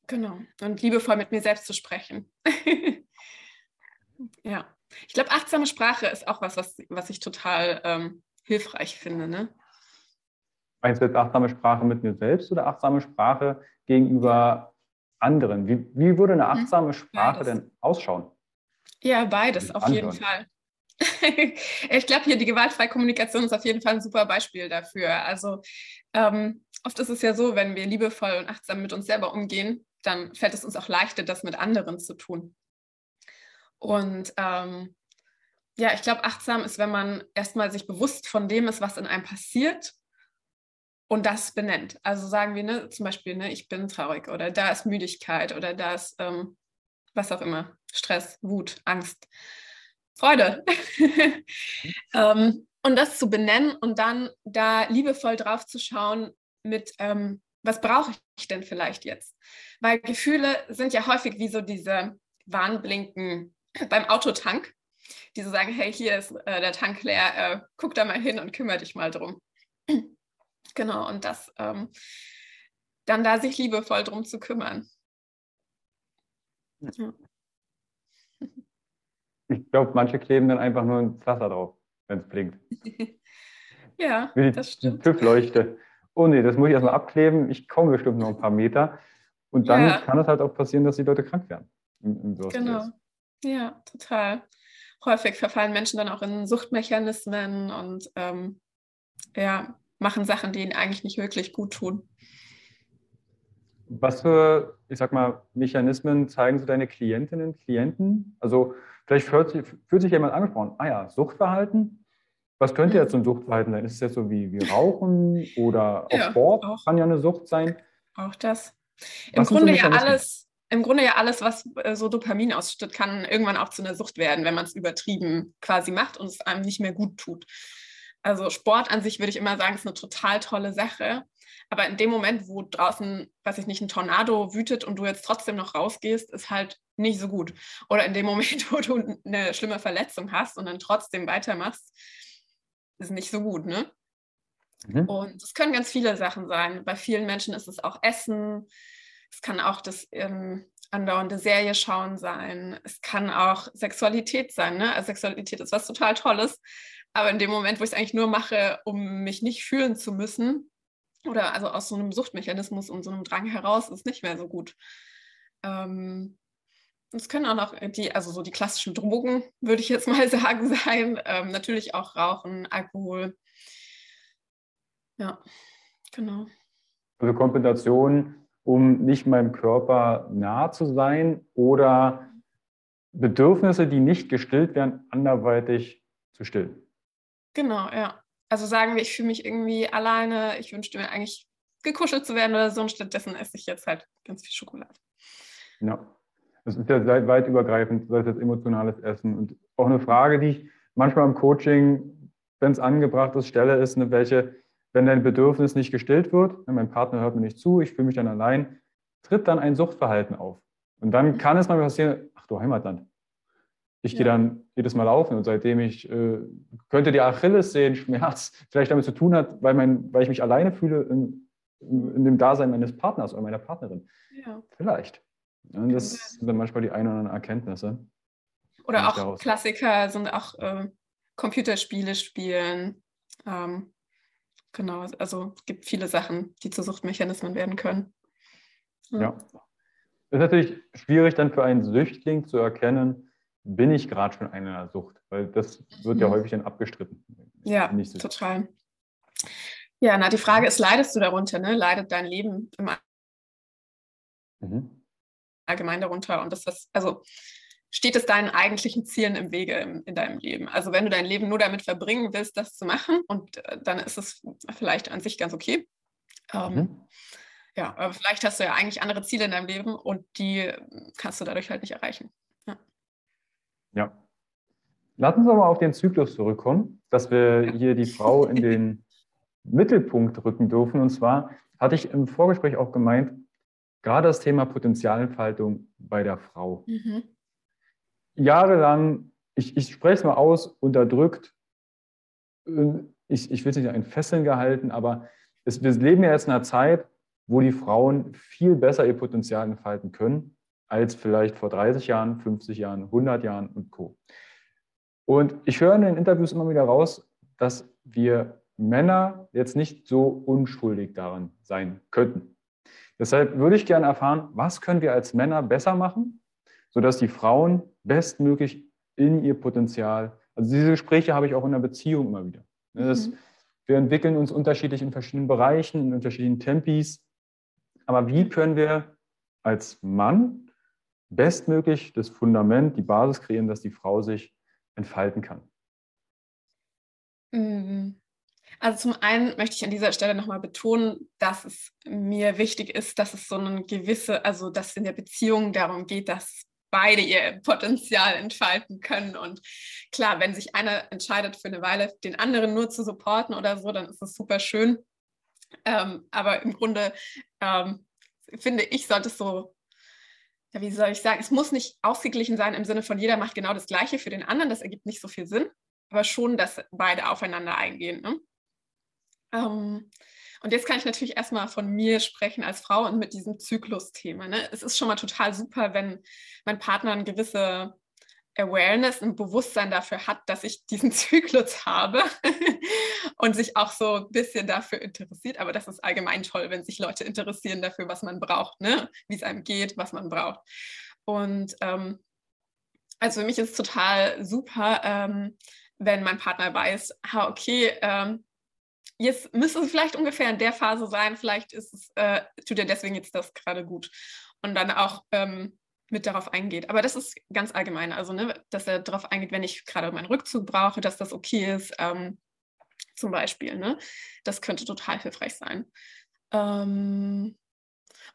Genau. Und liebevoll mit mir selbst zu sprechen. ja. Ich glaube, achtsame Sprache ist auch was, was, was ich total ähm, hilfreich finde. Ne? Meinst du jetzt achtsame Sprache mit mir selbst oder achtsame Sprache gegenüber anderen? Wie, wie würde eine mhm. achtsame Sprache beides. denn ausschauen? Ja, beides, auf jeden Fall. ich glaube, hier die gewaltfreie Kommunikation ist auf jeden Fall ein super Beispiel dafür. Also ähm, oft ist es ja so, wenn wir liebevoll und achtsam mit uns selber umgehen, dann fällt es uns auch leichter, das mit anderen zu tun. Und ähm, ja, ich glaube, achtsam ist, wenn man erstmal sich bewusst von dem ist, was in einem passiert und das benennt. Also sagen wir ne, zum Beispiel, ne, ich bin traurig oder da ist Müdigkeit oder da ist ähm, was auch immer, Stress, Wut, Angst, Freude. ähm, und das zu benennen und dann da liebevoll drauf zu schauen mit, ähm, was brauche ich denn vielleicht jetzt? Weil Gefühle sind ja häufig wie so diese Warnblinken beim Autotank, die so sagen, hey, hier ist äh, der Tank leer, äh, guck da mal hin und kümmere dich mal drum. Genau, und das ähm, dann da sich liebevoll drum zu kümmern. Ja. Ich glaube, manche kleben dann einfach nur ein Pflaster drauf, wenn es blinkt. ja, Wie die, das stimmt. TÜV-Leuchte. Oh nee, das muss ich erstmal abkleben. Ich komme bestimmt noch ein paar Meter. Und dann ja. kann es halt auch passieren, dass die Leute krank werden. Genau. Ja, total. Häufig verfallen Menschen dann auch in Suchtmechanismen und ähm, ja, machen Sachen, die ihnen eigentlich nicht wirklich gut tun. Was für, ich sag mal, Mechanismen zeigen so deine Klientinnen, Klienten? Also vielleicht fühlt sich, fühlt sich jemand angesprochen, ah ja, Suchtverhalten. Was könnte jetzt so ein Suchtverhalten sein? Ist es jetzt so wie, wie Rauchen oder auch ja, Sport auch. kann ja eine Sucht sein? Auch das. Im Was Grunde ja alles, im Grunde ja alles, was äh, so Dopamin ausschüttet, kann irgendwann auch zu einer Sucht werden, wenn man es übertrieben quasi macht und es einem nicht mehr gut tut. Also Sport an sich würde ich immer sagen, ist eine total tolle Sache. Aber in dem Moment, wo draußen, weiß ich nicht, ein Tornado wütet und du jetzt trotzdem noch rausgehst, ist halt nicht so gut. Oder in dem Moment, wo du eine schlimme Verletzung hast und dann trotzdem weitermachst, ist nicht so gut, ne? Mhm. Und es können ganz viele Sachen sein. Bei vielen Menschen ist es auch Essen. Es kann auch das ähm, andauernde Serie schauen sein. Es kann auch Sexualität sein. Ne? Also Sexualität ist was total Tolles. Aber in dem Moment, wo ich es eigentlich nur mache, um mich nicht fühlen zu müssen, oder also aus so einem Suchtmechanismus und so einem Drang heraus, ist nicht mehr so gut. Ähm, es können auch noch die, also so die klassischen Drogen, würde ich jetzt mal sagen, sein. Ähm, natürlich auch Rauchen, Alkohol. Ja, genau. Also Kompensation, um nicht meinem Körper nah zu sein oder Bedürfnisse, die nicht gestillt werden, anderweitig zu stillen. Genau, ja. Also sagen wir, ich fühle mich irgendwie alleine, ich wünschte mir eigentlich gekuschelt zu werden oder so und stattdessen esse ich jetzt halt ganz viel Schokolade. Ja. Das ist ja weit übergreifend, sei es jetzt emotionales Essen. Und auch eine Frage, die ich manchmal im Coaching, wenn es angebracht ist, stelle, ist, eine, welche, wenn dein Bedürfnis nicht gestillt wird, mein Partner hört mir nicht zu, ich fühle mich dann allein, tritt dann ein Suchtverhalten auf. Und dann kann es mal passieren, ach du Heimatland. Ich ja. gehe dann jedes Mal laufen und seitdem ich, äh, könnte die Achillessehenschmerz vielleicht damit zu tun hat, weil, mein, weil ich mich alleine fühle in, in dem Dasein meines Partners oder meiner Partnerin. Ja. Vielleicht. Ja, das sind dann manchmal die ein oder anderen Erkenntnisse. Oder auch daraus. Klassiker sind auch äh, Computerspiele spielen. Ähm, genau, also es gibt viele Sachen, die zu Suchtmechanismen werden können. Ja. ja. Es ist natürlich schwierig dann für einen Süchtling zu erkennen, bin ich gerade schon in einer Sucht, weil das wird ja mhm. häufig dann abgestritten. Ja, total. Ja, na, die Frage ist, leidest du darunter? Ne? Leidet dein Leben im mhm allgemein darunter. Und das ist, also steht es deinen eigentlichen Zielen im Wege in, in, deinem Leben. Also wenn du dein Leben nur damit verbringen willst, das zu machen, und äh, dann ist es vielleicht an sich ganz okay. Ähm, mhm. Ja, aber vielleicht hast du ja eigentlich andere Ziele in deinem Leben und die kannst du dadurch halt nicht erreichen. Ja. Lass uns aber auf den Zyklus zurückkommen, dass wir hier die Frau in den Mittelpunkt rücken dürfen. Und zwar hatte ich im Vorgespräch auch gemeint, gerade das Thema Potenzialentfaltung bei der Frau. Mhm. Jahrelang, ich, ich spreche es mal aus, unterdrückt, ich, ich will es nicht in Fesseln gehalten, aber es, wir leben ja jetzt in einer Zeit, wo die Frauen viel besser ihr Potenzial entfalten können, als vielleicht vor 30 Jahren, 50 Jahren, 100 Jahren und Co. Und ich höre in den Interviews immer wieder raus, dass wir Männer jetzt nicht so unschuldig daran sein könnten. Deshalb würde ich gerne erfahren, was können wir als Männer besser machen, sodass die Frauen bestmöglich in ihr Potenzial, also diese Gespräche habe ich auch in der Beziehung immer wieder. Ne, das, mhm. Wir entwickeln uns unterschiedlich in verschiedenen Bereichen, in unterschiedlichen Tempis. Aber wie können wir als Mann bestmöglich das Fundament, die Basis kreieren, dass die Frau sich entfalten kann? Mhm. Also zum einen möchte ich an dieser Stelle nochmal betonen, dass es mir wichtig ist, dass es so eine gewisse, also dass es in der Beziehung darum geht, dass beide ihr Potenzial entfalten können. Und klar, wenn sich einer entscheidet, für eine Weile den anderen nur zu supporten oder so, dann ist das super schön. Ähm, aber im Grunde ähm, finde ich, sollte es so wie soll ich sagen, es muss nicht ausgeglichen sein im Sinne von jeder macht genau das Gleiche für den anderen, das ergibt nicht so viel Sinn, aber schon, dass beide aufeinander eingehen. Ne? Ähm, und jetzt kann ich natürlich erstmal von mir sprechen als Frau und mit diesem Zyklus-Thema. Ne? Es ist schon mal total super, wenn mein Partner eine gewisse Awareness, ein Bewusstsein dafür hat, dass ich diesen Zyklus habe und sich auch so ein bisschen dafür interessiert. Aber das ist allgemein toll, wenn sich Leute interessieren dafür, was man braucht, ne? wie es einem geht, was man braucht. Und ähm, also für mich ist es total super, ähm, wenn mein Partner weiß, ha, okay, ähm, jetzt müsste es vielleicht ungefähr in der Phase sein, vielleicht ist es, äh, tut dir deswegen jetzt das gerade gut. Und dann auch ähm, mit darauf eingeht. Aber das ist ganz allgemein, also ne, dass er darauf eingeht, wenn ich gerade meinen Rückzug brauche, dass das okay ist, ähm, zum Beispiel. Ne? Das könnte total hilfreich sein. Ähm,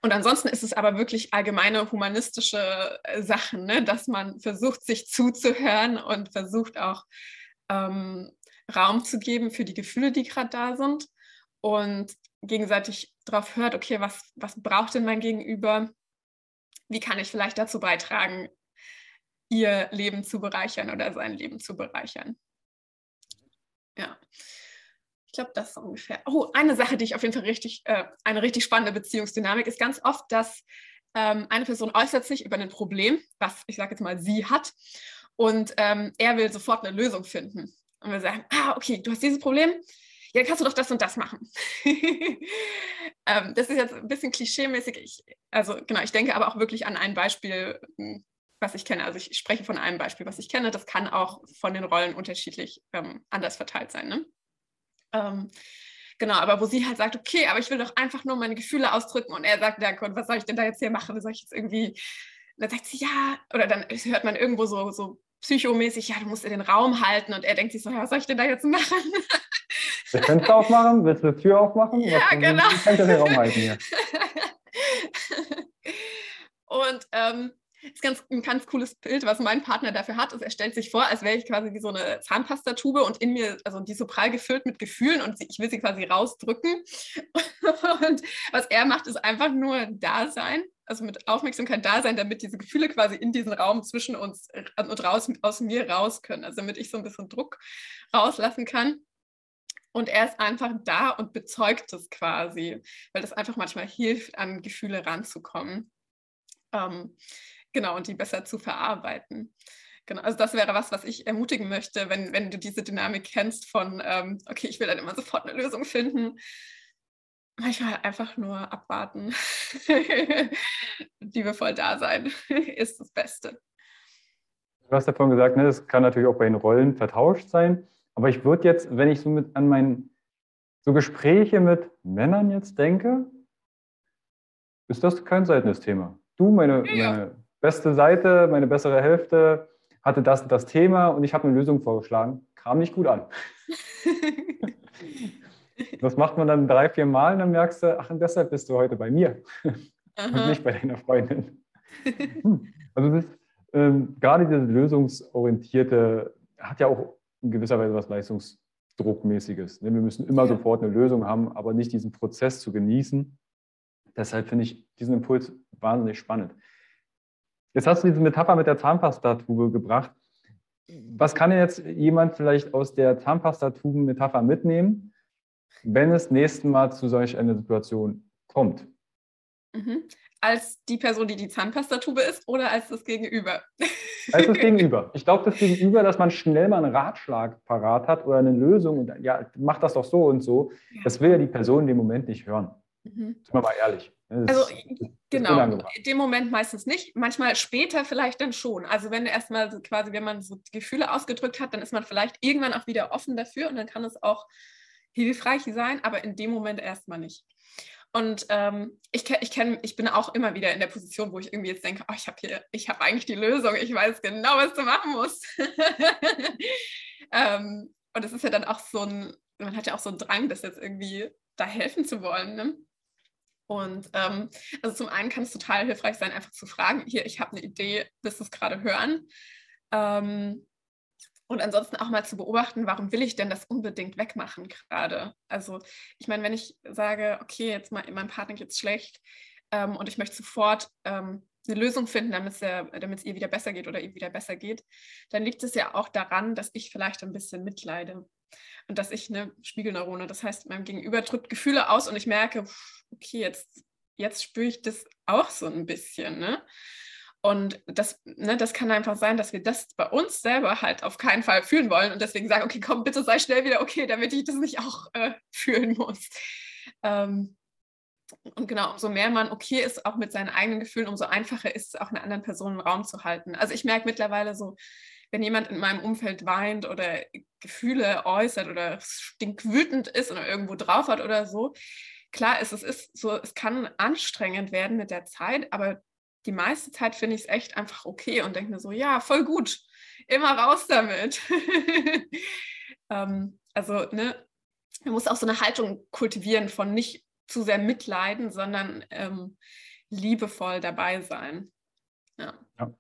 und ansonsten ist es aber wirklich allgemeine humanistische äh, Sachen, ne? dass man versucht, sich zuzuhören und versucht auch ähm, Raum zu geben für die Gefühle, die gerade da sind und gegenseitig darauf hört, okay, was, was braucht denn mein Gegenüber? Wie kann ich vielleicht dazu beitragen, ihr Leben zu bereichern oder sein Leben zu bereichern. Ja. Ich glaube, das ist ungefähr. Oh, eine Sache, die ich auf jeden Fall richtig, äh, eine richtig spannende Beziehungsdynamik ist ganz oft, dass ähm, eine Person äußert sich über ein Problem, was ich sage jetzt mal sie hat, und ähm, er will sofort eine Lösung finden. Und wir sagen, ah, okay, du hast dieses Problem, ja, kannst du doch das und das machen. ähm, das ist jetzt ein bisschen klischeemäßig. Ich, also genau, ich denke aber auch wirklich an ein Beispiel, hm, was ich kenne. Also ich spreche von einem Beispiel, was ich kenne. Das kann auch von den Rollen unterschiedlich ähm, anders verteilt sein. Ne? Ähm, genau, aber wo sie halt sagt, okay, aber ich will doch einfach nur meine Gefühle ausdrücken und er sagt, ja Gott, was soll ich denn da jetzt hier machen? Soll ich jetzt irgendwie dann sagt sie, ja, oder dann hört man irgendwo so, so psychomäßig, ja, du musst dir den Raum halten und er denkt sich so, ja, was soll ich denn da jetzt machen? Das Fenster aufmachen? Willst du eine Tür aufmachen? Ja, was, genau. Wie kann ich den Raum halten hier? und ähm, ist ganz, ein ganz cooles Bild, was mein Partner dafür hat. Ist, er stellt sich vor, als wäre ich quasi wie so eine Zahnpastatube und in mir, also die so prall gefüllt mit Gefühlen und ich will sie quasi rausdrücken. Und was er macht, ist einfach nur da sein, also mit Aufmerksamkeit da sein, damit diese Gefühle quasi in diesen Raum zwischen uns äh, und raus, aus mir raus können. Also damit ich so ein bisschen Druck rauslassen kann. Und er ist einfach da und bezeugt es quasi, weil das einfach manchmal hilft, an Gefühle ranzukommen. Ähm, genau, und die besser zu verarbeiten. Genau, also das wäre was, was ich ermutigen möchte, wenn, wenn du diese Dynamik kennst von, ähm, okay, ich will dann immer sofort eine Lösung finden. Manchmal einfach nur abwarten. Liebevoll da sein ist das Beste. Du hast davon gesagt, ne, das kann natürlich auch bei den Rollen vertauscht sein. Aber ich würde jetzt, wenn ich so mit an mein, so Gespräche mit Männern jetzt denke, ist das kein seltenes Thema. Du, meine, ja. meine beste Seite, meine bessere Hälfte hatte das das Thema und ich habe eine Lösung vorgeschlagen. Kam nicht gut an. das macht man dann drei, vier Mal und dann merkst du, ach, und deshalb bist du heute bei mir und nicht bei deiner Freundin. Hm. Also das ähm, gerade diese lösungsorientierte hat ja auch in gewisser Weise was Leistungsdruckmäßiges. Ne? Wir müssen immer ja. sofort eine Lösung haben, aber nicht diesen Prozess zu genießen. Deshalb finde ich diesen Impuls wahnsinnig spannend. Jetzt hast du diese Metapher mit der Zahnpastatube gebracht. Was kann jetzt jemand vielleicht aus der Zahnpastatuben-Metapher mitnehmen, wenn es nächsten Mal zu solch einer Situation kommt? Mhm. Als die Person, die die Zahnpastatube ist oder als das Gegenüber? Als das Gegenüber. Ich glaube, das Gegenüber, dass man schnell mal einen Ratschlag parat hat oder eine Lösung und ja, mach das doch so und so, ja. das will ja die Person in dem Moment nicht hören. Mhm. Sind wir mal ehrlich. Das also genau, in dem Moment meistens nicht, manchmal später vielleicht dann schon. Also wenn erstmal so quasi, wenn man so Gefühle ausgedrückt hat, dann ist man vielleicht irgendwann auch wieder offen dafür und dann kann es auch hilfreich sein, aber in dem Moment erstmal nicht. Und ähm, ich, ich, kenn, ich bin auch immer wieder in der Position, wo ich irgendwie jetzt denke, oh, ich habe hier, ich habe eigentlich die Lösung, ich weiß genau, was du machen musst. ähm, und es ist ja dann auch so ein, man hat ja auch so einen Drang, das jetzt irgendwie da helfen zu wollen. Ne? Und ähm, also zum einen kann es total hilfreich sein, einfach zu fragen, hier, ich habe eine Idee, willst du es gerade hören? Ähm, und ansonsten auch mal zu beobachten, warum will ich denn das unbedingt wegmachen gerade? Also ich meine, wenn ich sage, okay, jetzt mal meinem Partner geht es schlecht ähm, und ich möchte sofort ähm, eine Lösung finden, damit es ihr wieder besser geht oder ihm wieder besser geht, dann liegt es ja auch daran, dass ich vielleicht ein bisschen mitleide und dass ich eine Spiegelneurone, das heißt, meinem Gegenüber drückt Gefühle aus und ich merke, okay, jetzt, jetzt spüre ich das auch so ein bisschen. Ne? Und das, ne, das kann einfach sein, dass wir das bei uns selber halt auf keinen Fall fühlen wollen und deswegen sagen, okay, komm, bitte sei schnell wieder okay, damit ich das nicht auch äh, fühlen muss. Ähm, und genau, umso mehr man okay ist, auch mit seinen eigenen Gefühlen, umso einfacher ist es auch einer anderen Person Raum zu halten. Also ich merke mittlerweile so, wenn jemand in meinem Umfeld weint oder Gefühle äußert oder stinkwütend ist oder irgendwo drauf hat oder so, klar ist, es ist so, es kann anstrengend werden mit der Zeit, aber die meiste Zeit finde ich es echt einfach okay und denke mir so, ja, voll gut, immer raus damit. ähm, also, ne, man muss auch so eine Haltung kultivieren von nicht zu sehr mitleiden, sondern ähm, liebevoll dabei sein. Ja. ja.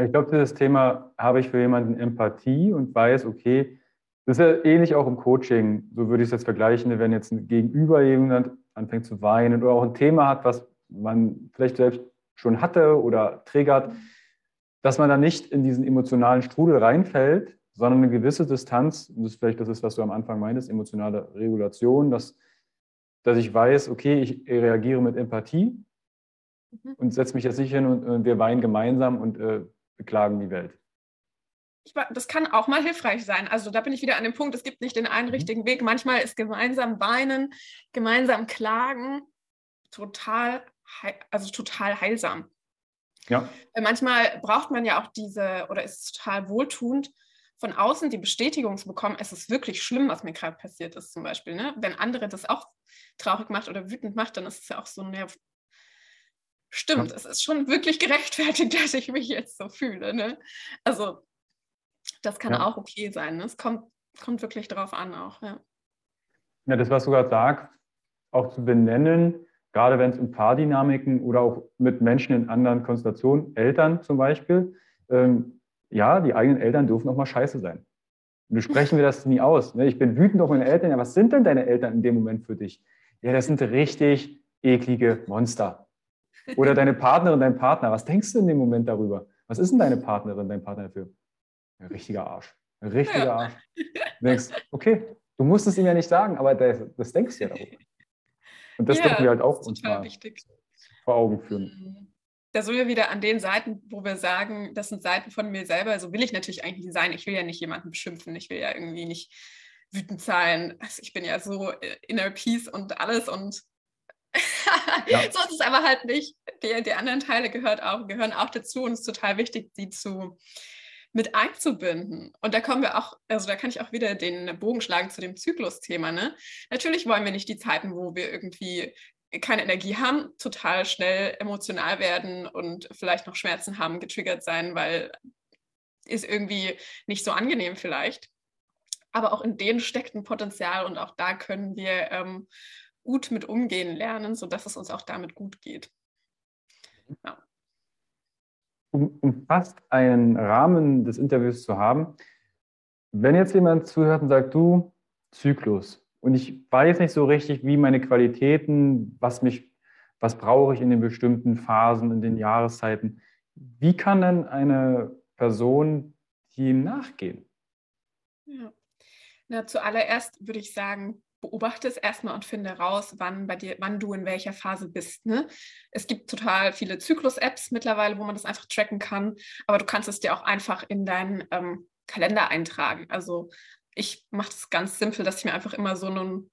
Ich glaube, dieses Thema habe ich für jemanden Empathie und weiß, okay, das ist ja ähnlich auch im Coaching. So würde ich es jetzt vergleichen, wenn jetzt ein Gegenüber jemand anfängt zu weinen oder auch ein Thema hat, was man vielleicht selbst schon hatte oder triggert, dass man dann nicht in diesen emotionalen Strudel reinfällt, sondern eine gewisse Distanz, und das ist vielleicht das ist, was du am Anfang meintest, emotionale Regulation, dass, dass ich weiß, okay, ich reagiere mit Empathie mhm. und setze mich jetzt nicht hin und, und wir weinen gemeinsam und äh, beklagen die Welt. das kann auch mal hilfreich sein. Also da bin ich wieder an dem Punkt, es gibt nicht den einen mhm. richtigen Weg. Manchmal ist gemeinsam weinen, gemeinsam klagen total, also total heilsam. Ja. Manchmal braucht man ja auch diese, oder ist es total wohltuend, von außen die Bestätigung zu bekommen, es ist wirklich schlimm, was mir gerade passiert ist, zum Beispiel. Ne? Wenn andere das auch traurig macht oder wütend macht, dann ist es ja auch so, ne, stimmt, ja. es ist schon wirklich gerechtfertigt, dass ich mich jetzt so fühle. Ne? Also das kann ja. auch okay sein. Ne? Es kommt, kommt wirklich drauf an auch. Ja. ja, das, was du gerade sagst, auch zu benennen, gerade wenn es um Paardynamiken oder auch mit Menschen in anderen Konstellationen, Eltern zum Beispiel, ähm, ja, die eigenen Eltern dürfen auch mal scheiße sein. Und sprechen wir das nie aus. Ne? Ich bin wütend auf meine Eltern. Ja, was sind denn deine Eltern in dem Moment für dich? Ja, das sind richtig eklige Monster. Oder deine Partnerin, dein Partner. Was denkst du in dem Moment darüber? Was ist denn deine Partnerin, dein Partner dafür? Ein richtiger Arsch. Ein richtiger Arsch. Du denkst, okay, du musst es ihm ja nicht sagen, aber das, das denkst du ja darüber. Und das ja, dürfen wir halt auch uns mal wichtig. vor Augen führen. Mhm. Da sind wir wieder an den Seiten, wo wir sagen, das sind Seiten von mir selber. So will ich natürlich eigentlich nicht sein. Ich will ja nicht jemanden beschimpfen. Ich will ja irgendwie nicht wütend sein. Also ich bin ja so äh, inner peace und alles und ja. so ist es aber halt nicht. Die, die anderen Teile gehört auch, gehören auch dazu und es ist total wichtig, sie zu mit einzubinden. Und da kommen wir auch, also da kann ich auch wieder den Bogen schlagen zu dem Zyklus-Thema. Ne? Natürlich wollen wir nicht die Zeiten, wo wir irgendwie keine Energie haben, total schnell emotional werden und vielleicht noch Schmerzen haben, getriggert sein, weil ist irgendwie nicht so angenehm vielleicht. Aber auch in denen steckt ein Potenzial und auch da können wir ähm, gut mit umgehen lernen, sodass es uns auch damit gut geht. Ja. Um, um fast einen Rahmen des Interviews zu haben, wenn jetzt jemand zuhört und sagt, du, Zyklus, und ich weiß nicht so richtig, wie meine Qualitäten, was mich, was brauche ich in den bestimmten Phasen, in den Jahreszeiten. Wie kann denn eine Person ihm nachgehen? Ja. Na, zuallererst würde ich sagen, beobachte es erstmal und finde raus, wann bei dir, wann du in welcher Phase bist. Ne? Es gibt total viele Zyklus-Apps mittlerweile, wo man das einfach tracken kann, aber du kannst es dir auch einfach in deinen ähm, Kalender eintragen. Also ich mache das ganz simpel, dass ich mir einfach immer so einen,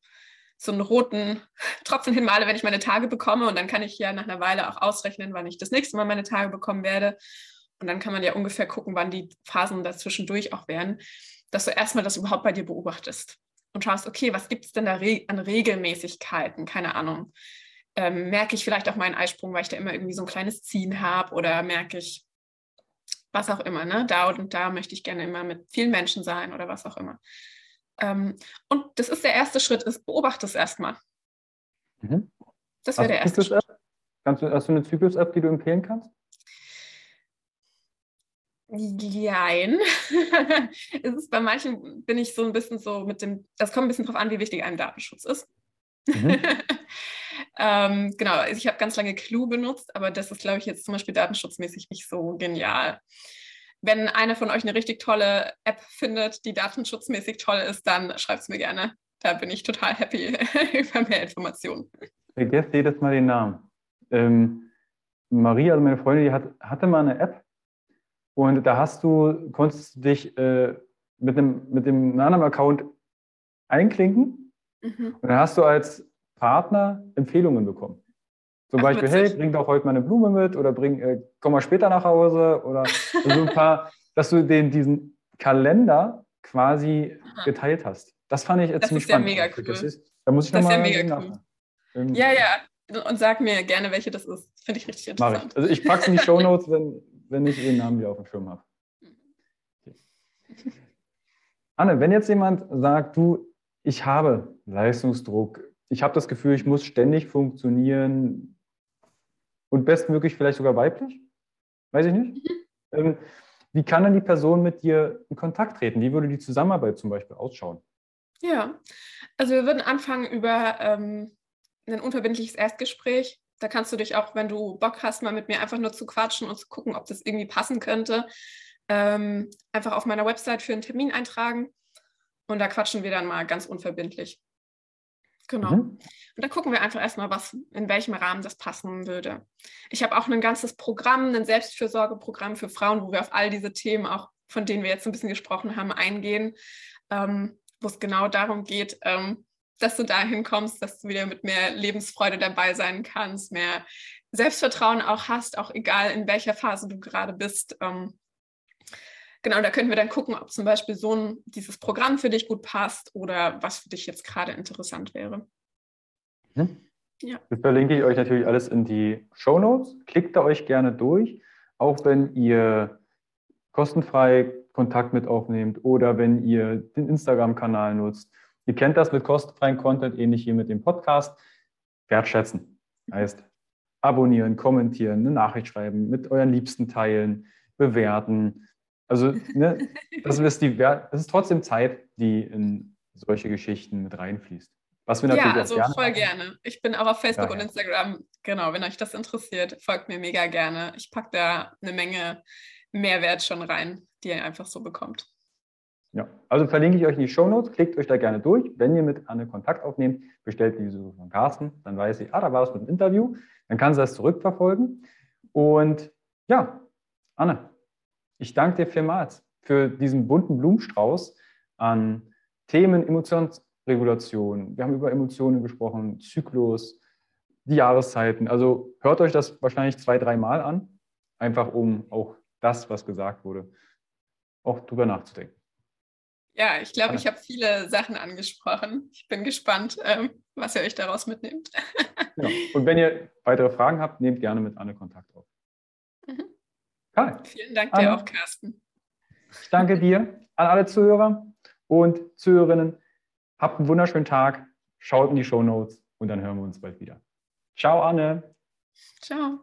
so einen roten Tropfen hinmale, wenn ich meine Tage bekomme. Und dann kann ich ja nach einer Weile auch ausrechnen, wann ich das nächste Mal meine Tage bekommen werde. Und dann kann man ja ungefähr gucken, wann die Phasen dazwischendurch auch werden, dass du erstmal das überhaupt bei dir beobachtest und schaust, okay, was gibt es denn da re an Regelmäßigkeiten? Keine Ahnung. Ähm, merke ich vielleicht auch meinen Eisprung, weil ich da immer irgendwie so ein kleines Ziehen habe oder merke ich, was auch immer, ne? Da und da möchte ich gerne immer mit vielen Menschen sein oder was auch immer. Ähm, und das ist der erste Schritt, ist beobachte es erstmal. Mhm. Das wäre der erste Schritt. Kannst du, hast du eine Zyklus-App, die du empfehlen kannst? Jein. es ist bei manchen bin ich so ein bisschen so mit dem, das kommt ein bisschen drauf an, wie wichtig einem Datenschutz ist. Mhm. ähm, genau, also ich habe ganz lange Clue benutzt, aber das ist, glaube ich, jetzt zum Beispiel datenschutzmäßig nicht so genial. Wenn einer von euch eine richtig tolle App findet, die datenschutzmäßig toll ist, dann schreibt es mir gerne. Da bin ich total happy über mehr Informationen. Ich vergesse jedes Mal den Namen. Ähm, Maria, also meine Freundin, die hat, hatte mal eine App und da hast du, konntest du dich äh, mit, einem, mit dem anderen Account einklinken Mhm. Und dann hast du als Partner Empfehlungen bekommen. Zum Ach, Beispiel, hey, bring doch heute mal eine Blume mit oder bring, äh, komm mal später nach Hause oder so ein paar, dass du den, diesen Kalender quasi Aha. geteilt hast. Das fand ich das ziemlich spannend. Das ist ja mega cool. Ist, da muss ich das ist ja mega cool. Ähm, ja, ja. Und sag mir gerne, welche das ist. Finde ich richtig interessant. Ich. Also ich packe es in die Show Notes, wenn, wenn ich den Namen wieder auf dem Schirm habe. Okay. Anne, wenn jetzt jemand sagt, du, ich habe Leistungsdruck, ich habe das Gefühl, ich muss ständig funktionieren und bestmöglich vielleicht sogar weiblich, weiß ich nicht. Mhm. Ähm, wie kann dann die Person mit dir in Kontakt treten? Wie würde die Zusammenarbeit zum Beispiel ausschauen? Ja, also wir würden anfangen über ähm, ein unverbindliches Erstgespräch. Da kannst du dich auch, wenn du Bock hast, mal mit mir einfach nur zu quatschen und zu gucken, ob das irgendwie passen könnte, ähm, einfach auf meiner Website für einen Termin eintragen. Und da quatschen wir dann mal ganz unverbindlich. Genau. Mhm. Und dann gucken wir einfach erstmal, was, in welchem Rahmen das passen würde. Ich habe auch ein ganzes Programm, ein Selbstfürsorgeprogramm für Frauen, wo wir auf all diese Themen, auch von denen wir jetzt ein bisschen gesprochen haben, eingehen, ähm, wo es genau darum geht, ähm, dass du dahin kommst, dass du wieder mit mehr Lebensfreude dabei sein kannst, mehr Selbstvertrauen auch hast, auch egal in welcher Phase du gerade bist. Ähm, Genau, da können wir dann gucken, ob zum Beispiel so ein, dieses Programm für dich gut passt oder was für dich jetzt gerade interessant wäre. Mhm. Ja. Das verlinke ich euch natürlich alles in die Show Notes. Klickt da euch gerne durch, auch wenn ihr kostenfrei Kontakt mit aufnehmt oder wenn ihr den Instagram-Kanal nutzt. Ihr kennt das mit kostenfreien Content, ähnlich hier mit dem Podcast. Wertschätzen heißt abonnieren, kommentieren, eine Nachricht schreiben, mit euren Liebsten teilen, bewerten also, ne, das, ist die, das ist trotzdem Zeit, die in solche Geschichten mit reinfließt. Was wir natürlich ja, also gerne voll gerne. Ich bin auch auf Facebook ja, und Instagram. Genau, wenn euch das interessiert, folgt mir mega gerne. Ich packe da eine Menge Mehrwert schon rein, die ihr einfach so bekommt. Ja, also verlinke ich euch in die Show Notes. Klickt euch da gerne durch. Wenn ihr mit Anne Kontakt aufnehmt, bestellt die Suche von Carsten. Dann weiß sie, ah, da war es mit dem Interview. Dann kann sie das zurückverfolgen. Und ja, Anne, ich danke dir vielmals für diesen bunten Blumenstrauß an Themen Emotionsregulation. Wir haben über Emotionen gesprochen, Zyklus, die Jahreszeiten. Also hört euch das wahrscheinlich zwei, dreimal an, einfach um auch das, was gesagt wurde, auch drüber nachzudenken. Ja, ich glaube, ich habe viele Sachen angesprochen. Ich bin gespannt, ähm, was ihr euch daraus mitnehmt. Genau. Und wenn ihr weitere Fragen habt, nehmt gerne mit Anne Kontakt auf. Mhm. Kai. Vielen Dank Anne, dir auch, Carsten. Ich danke dir an alle Zuhörer und Zuhörerinnen. Habt einen wunderschönen Tag. Schaut in die Show Notes und dann hören wir uns bald wieder. Ciao, Anne. Ciao.